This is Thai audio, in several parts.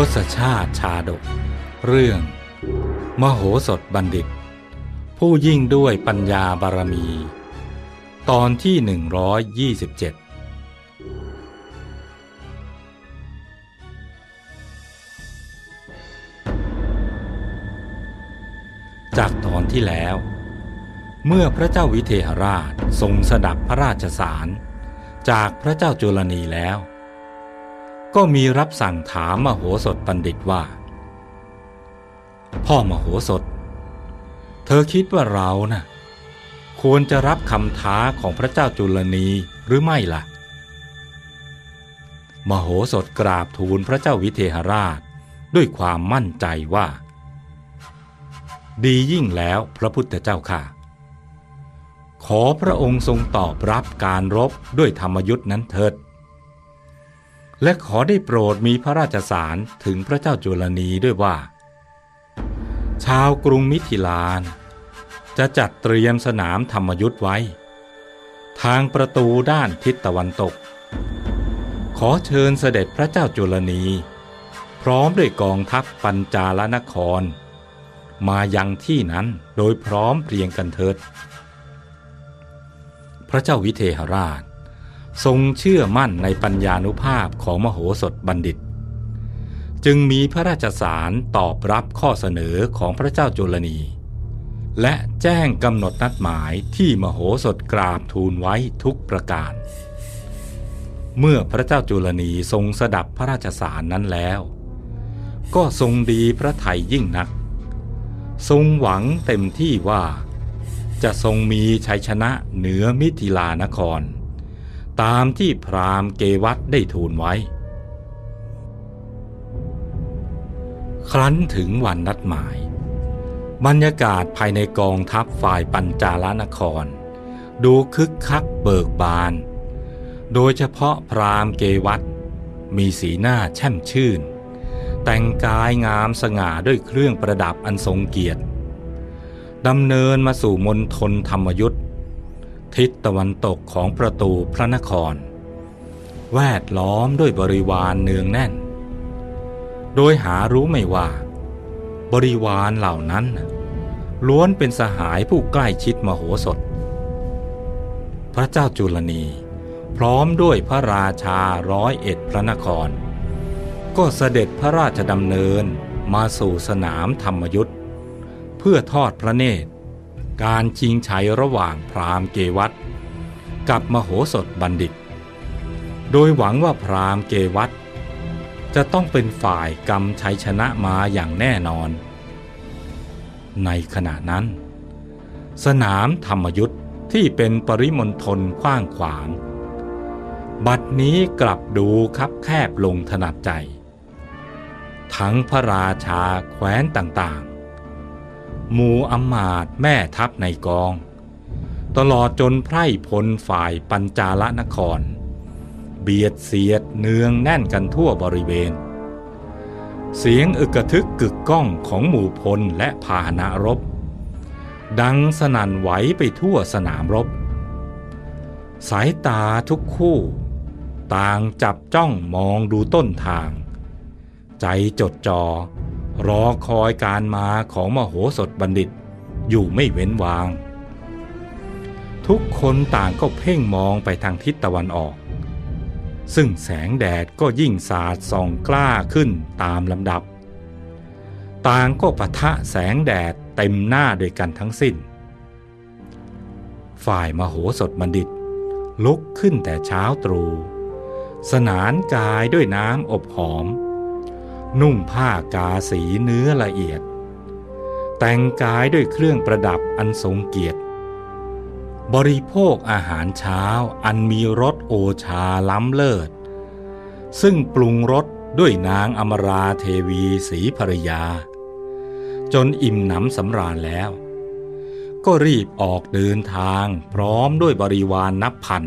ทศชาติชาดก เรื่อง มโหสถบัณฑิต ผู้ยิ่งด้วยปัญญาบารมี ตอนที่ 127 จากตอนที่แล้ว เมื่อพระเจ้าวิเทหราชทรงสดับพระราชสาร จากพระเจ้าจุลนีแล้ว ก็มีรับสั่งถามมโหสถบัณฑิตว่า พ่อมโหสถ เธอคิดว่าเรานะ่ะควรจะรับคำท้าของพระเจ้าจุลนีหรือไม่ล่ะ มโหสถกราบทูลพระเจ้าวิเทหราชด้วยความมั่นใจว่า ดียิ่งแล้วพระพุทธเจ้าค่ะ ขอพระองค์ทรงตอบรับการรบด้วยธรรมยุทธ์นั้นเถิด และขอได้โปรดมีพระราชสารถึงพระเจ้าจุลนีด้วยว่า ชาวกรุงมิถิลาน จะจัดเตรียมสนามธรรมยุทธ์ไว้ ทางประตูด้านทิศตะวันตก ขอเชิญเสด็จพระเจ้าจุลนี พร้อมด้วยกองทัพปัญจาลนคร มายังที่นั้นโดยพร้อมเพรียงกันเถิด พระเจ้าวิเทหราช ทรงเชื่อมั่นในปัญญานุภาพของมโหสถบัณฑิต จึงมีพระราชสารตอบรับข้อเสนอของพระเจ้าจุลนี และแจ้งกำหนดนัดหมายที่มโหสถกราบทูลไว้ทุกประการ เมื่อพระเจ้าจุลนีทรงสดับพระราชสารนั้นแล้ว ก็ทรงดีพระไทยยิ่งนัก ทรงหวังเต็มที่ว่าจะทรงมีชัยชนะเหนือมิถิลานคร ตามที่พราหมณ์เกวัตได้ทูลไว้ ครั้นถึงวันนัดหมาย บรรยากาศภายในกองทัพฝ่ายปัญจาลนคร ดูคึกคักเบิกบาน โดยเฉพาะพราหมณ์เกวัตมีสีหน้าแช่มชื่น แต่งกายงามสง่าด้วยเครื่องประดับอันทรงเกียรติดำเนินมาสู่มณฑลธรรมยุทธ ทิศตะวันตกของประตูพระนคร แวดล้อมด้วยบริวารเนืองแน่น โดยหารู้ไม่ว่า บริวารเหล่านั้นล้วนเป็นสหายผู้ใกล้ชิดมโหสถ พระเจ้าจุลนี พร้อมด้วยพระราชาร้อยเอ็ดพระนคร ก็เสด็จพระราชดำเนินมาสู่สนามธรรมยุทธเพื่อทอดพระเนตร การชิงชัยระหว่างพราหมณ์เกวัตกับมโหสถบัณฑิต โดยหวังว่าพราหมณ์เกวัตจะต้องเป็นฝ่ายกำชัยชนะมาอย่างแน่นอน ในขณะนั้น สนามธรรมยุทธที่เป็นปริมณฑลกว้างขวาง บัดนี้กลับดูคับแคบลงถนัดใจ ทั้งพระราชาแคว้นต่าง หมู่อำมาตย์แม่ทัพในกอง ตลอดจนไพร่พลฝ่ายปัญจาลนคร เบียดเสียดเนืองแน่นกันทั่วบริเวณ เสียงอึกกระทึกกึกก้องของหมู่พลและพาหนะรบ ดังสนั่นไหวไปทั่วสนามรบ สายตาทุกคู่ ต่างจับจ้องมองดูต้นทาง ใจจดจอ่อ รอคอยการมาของมโหสถบัณฑิต อยู่ไม่เว้นวาง ทุกคนต่างก็เพ่งมองไปทางทิศตะวันออก ซึ่งแสงแดดก็ยิ่งสาดส่องกล้าขึ้นตามลำดับ ต่างก็ปะทะแสงแดดเต็มหน้าด้วยกันทั้งสิ้น ฝ่ายมโหสถบัณฑิต ลุกขึ้นแต่เช้าตรู่สนานกายด้วยน้ำอบหอม นุ่งผ้ากาสีเนื้อละเอียด แต่งกายด้วยเครื่องประดับอันทรงเกียรติ บริโภคอาหารเช้าอันมีรสโอชาล้ำเลิศ ซึ่งปรุงรสด้วยนางอมราเทวีสีภรยา จนอิ่มหนำสำราญแล้ว ก็รีบออกเดินทางพร้อมด้วยบริวารนนับพัน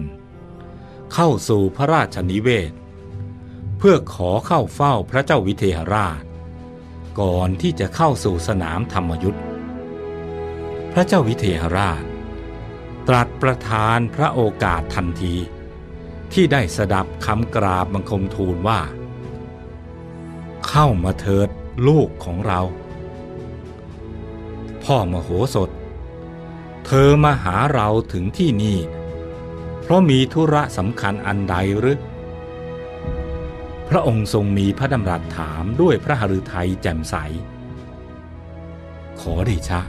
เข้าสู่พระราชนิเวศ เพื่อขอเข้าเฝ้าพระเจ้าวิเทหราช ก่อนที่จะเข้าสู่สนามธรรมยุทธ์พระเจ้าวิเทหราช ตรัสประทานพระโอกาสทันที ที่ได้สดับคำกราบบังคมทูลว่า เข้ามาเถิดลูกของเรา พ่อมโหสถ เธอมาหาเราถึงที่นี่ เพราะมีธุระสำคัญอันใดหรือ พระองค์ทรงมีพระดำรัสถามด้วยพระหฤทัยแจ่มใส ขอเดชะ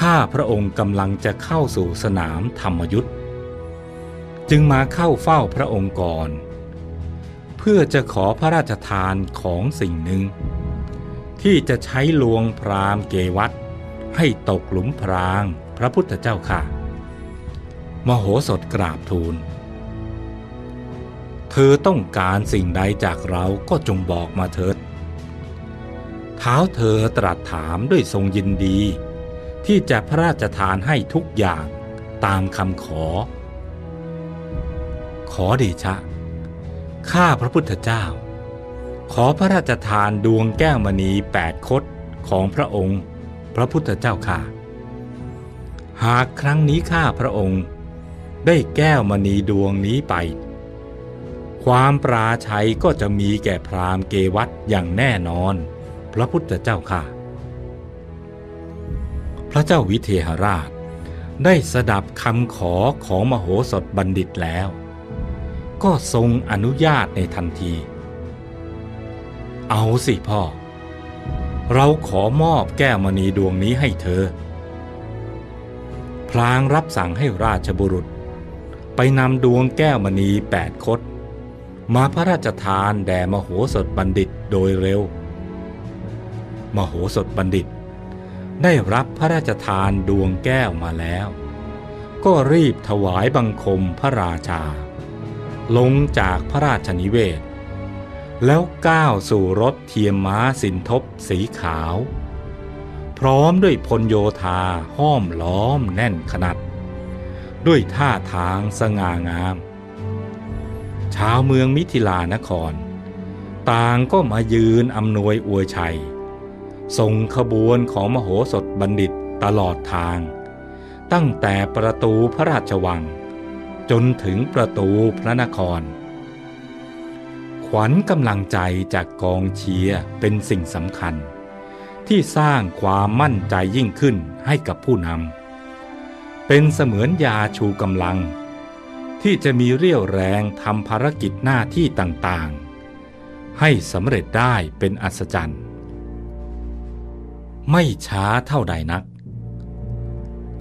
ข้าพระองค์กำลังจะเข้าสู่สนามธรรมยุทธจึงมาเข้าเฝ้าพระองค์ก่อน เพื่อจะขอพระราชทานของสิ่งหนึ่ง ที่จะใช้ลวงพรามเกวัตให้ตกหลุมพรางพระพุทธเจ้าค่ะ มโหสถกราบทูล เธอต้องการสิ่งใดจากเราก็จงบอกมาเถิด เท้าเธอตรัสถามด้วยทรงยินดี ที่จะพระราชทานให้ทุกอย่างตามคำขอ ขอเดชะ ข้าพระพุทธเจ้า ขอพระราชทานดวงแก้วมณีแปดคดของพระองค์ พระพุทธเจ้าค่ะ หากครั้งนี้ข้าพระองค์ได้แก้วมณีดวงนี้ไป ความปราชัยก็จะมีแก่พราหมณ์เกวัตอย่างแน่นอน พระพุทธเจ้าค่ะ พระเจ้าวิเทหราช ได้สดับคำขอของมโหสถบัณฑิตแล้ว ก็ทรงอนุญาตในทันที เอาสิพ่อ เราขอมอบแก้วมณีดวงนี้ให้เธอ พลางรับสั่งให้ราชบุรุษ ไปนำดวงแก้วมณีแปดคด มาพระราชทานแด่มโหสถบัณฑิตโดยเร็ว มโหสถบัณฑิต ได้รับพระราชทานดวงแก้วมาแล้ว ก็รีบถวายบังคมพระราชา ลงจากพระราชนิเวศ แล้วก้าวสู่รถเทียมม้าสินทบสีขาว พร้อมด้วยพลโยธาห้อมล้อมแน่นขนาด ด้วยท่าทางสง่างาม ชาวเมืองมิถิลานคร ต่างก็มายืนอำนวยอวยชัย ส่งขบวนของมโหสถบัณฑิตตลอดทาง ตั้งแต่ประตูพระราชวัง จนถึงประตูพระนคร ขวัญกำลังใจจากกองเชียร์เป็นสิ่งสำคัญ ที่สร้างความมั่นใจยิ่งขึ้นให้กับผู้นำเป็นเสมือนยาชูกำลัง ที่จะมีเรี่ยวแรงทำภารกิจหน้าที่ต่างๆ ให้สำเร็จได้เป็นอัศจรรย์ ไม่ช้าเท่าใดนัก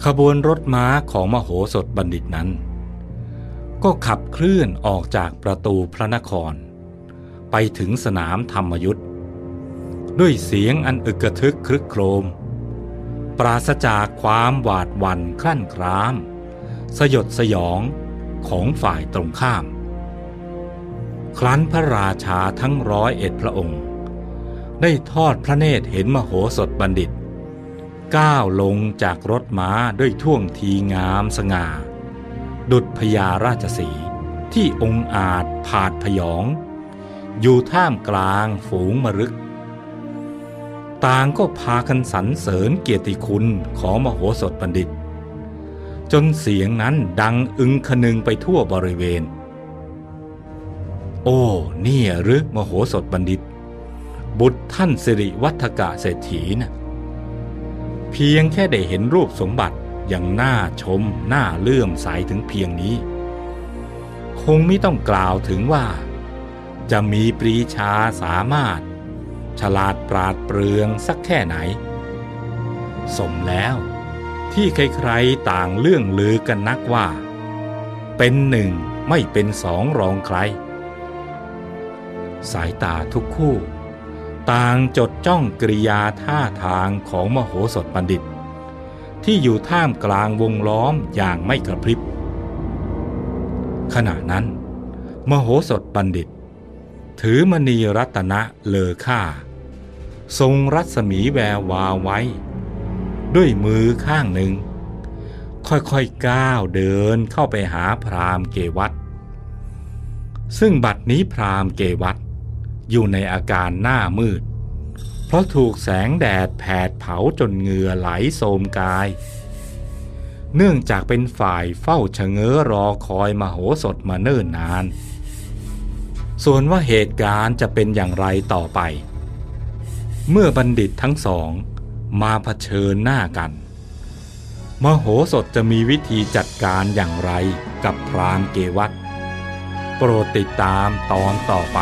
ขบวนรถม้าของมโหสถบัณฑิตนั้น ก็ขับเคลื่อนออกจากประตูพระนคร ไปถึงสนามธรรมยุทธ์ด้วยเสียงอันอึกระทึกครึกโครม ปราศจากความหวาดหวั่นคลั่นคราม สยดสยอง ของฝ่ายตรงข้าม ครั้นพระราชาทั้งร้อยเอ็ดพระองค์ ได้ทอดพระเนตรเห็นมโหสถบัณฑิต ก้าวลงจากรถม้าด้วยท่วงทีงามสง่า ดุจพญาราชสีที่องค์อาจผาดพยอง อยู่ท่ามกลางฝูงมรึก ต่างก็พากันสรรเสริญเกียรติคุณของมโหสถบัณฑิต จนเสียงนั้นดังอึงคนึงไปทั่วบริเวณ โอ้นี่หรือมโหสถบัณฑิต บุตรท่านสิริวัฒกะเศรษฐีนะเพียงแค่ได้เห็นรูปสมบัติอย่างน่าชมน่าเลื่อมใสถึงเพียงนี้ คงไม่ต้องกล่าวถึงว่า จะมีปรีชาสามารถ ฉลาดปราดเปรืองสักแค่ไหน สมแล้ว ที่ใครๆต่างเรื่องลือกันนักว่า เป็นหนึ่งไม่เป็นสองรองใคร สายตาทุกคู่ ต่างจดจ้องกริยาท่าทางของมโหสถบัณฑิต ที่อยู่ท่ามกลางวงล้อมอย่างไม่กระพริบ ขณะนั้น มโหสถบัณฑิต ถือมณีรัตนะเลอค่า ทรงรัศมีแวววาวไว้ ด้วยมือข้างหนึ่ง ค่อยๆก้าวเดินเข้าไปหาพรามเกวัตซึ่งบัดนี้พรามเกวัตอยู่ในอาการหน้ามืด เพราะถูกแสงแดดแผดเผาจนเหงื่อไหลโสมกาย เนื่องจากเป็นฝ่ายเฝ้าชะเง้อรอคอยมโหสถมาเนิ่นนาน ส่วนว่าเหตุการณ์จะเป็นอย่างไรต่อไป เมื่อบัณฑิตทั้งสอง มาเผชิญหน้ากัน มโหสถจะมีวิธีจัดการอย่างไรกับพรามเกวัตโปรดติดตามตอนต่อไป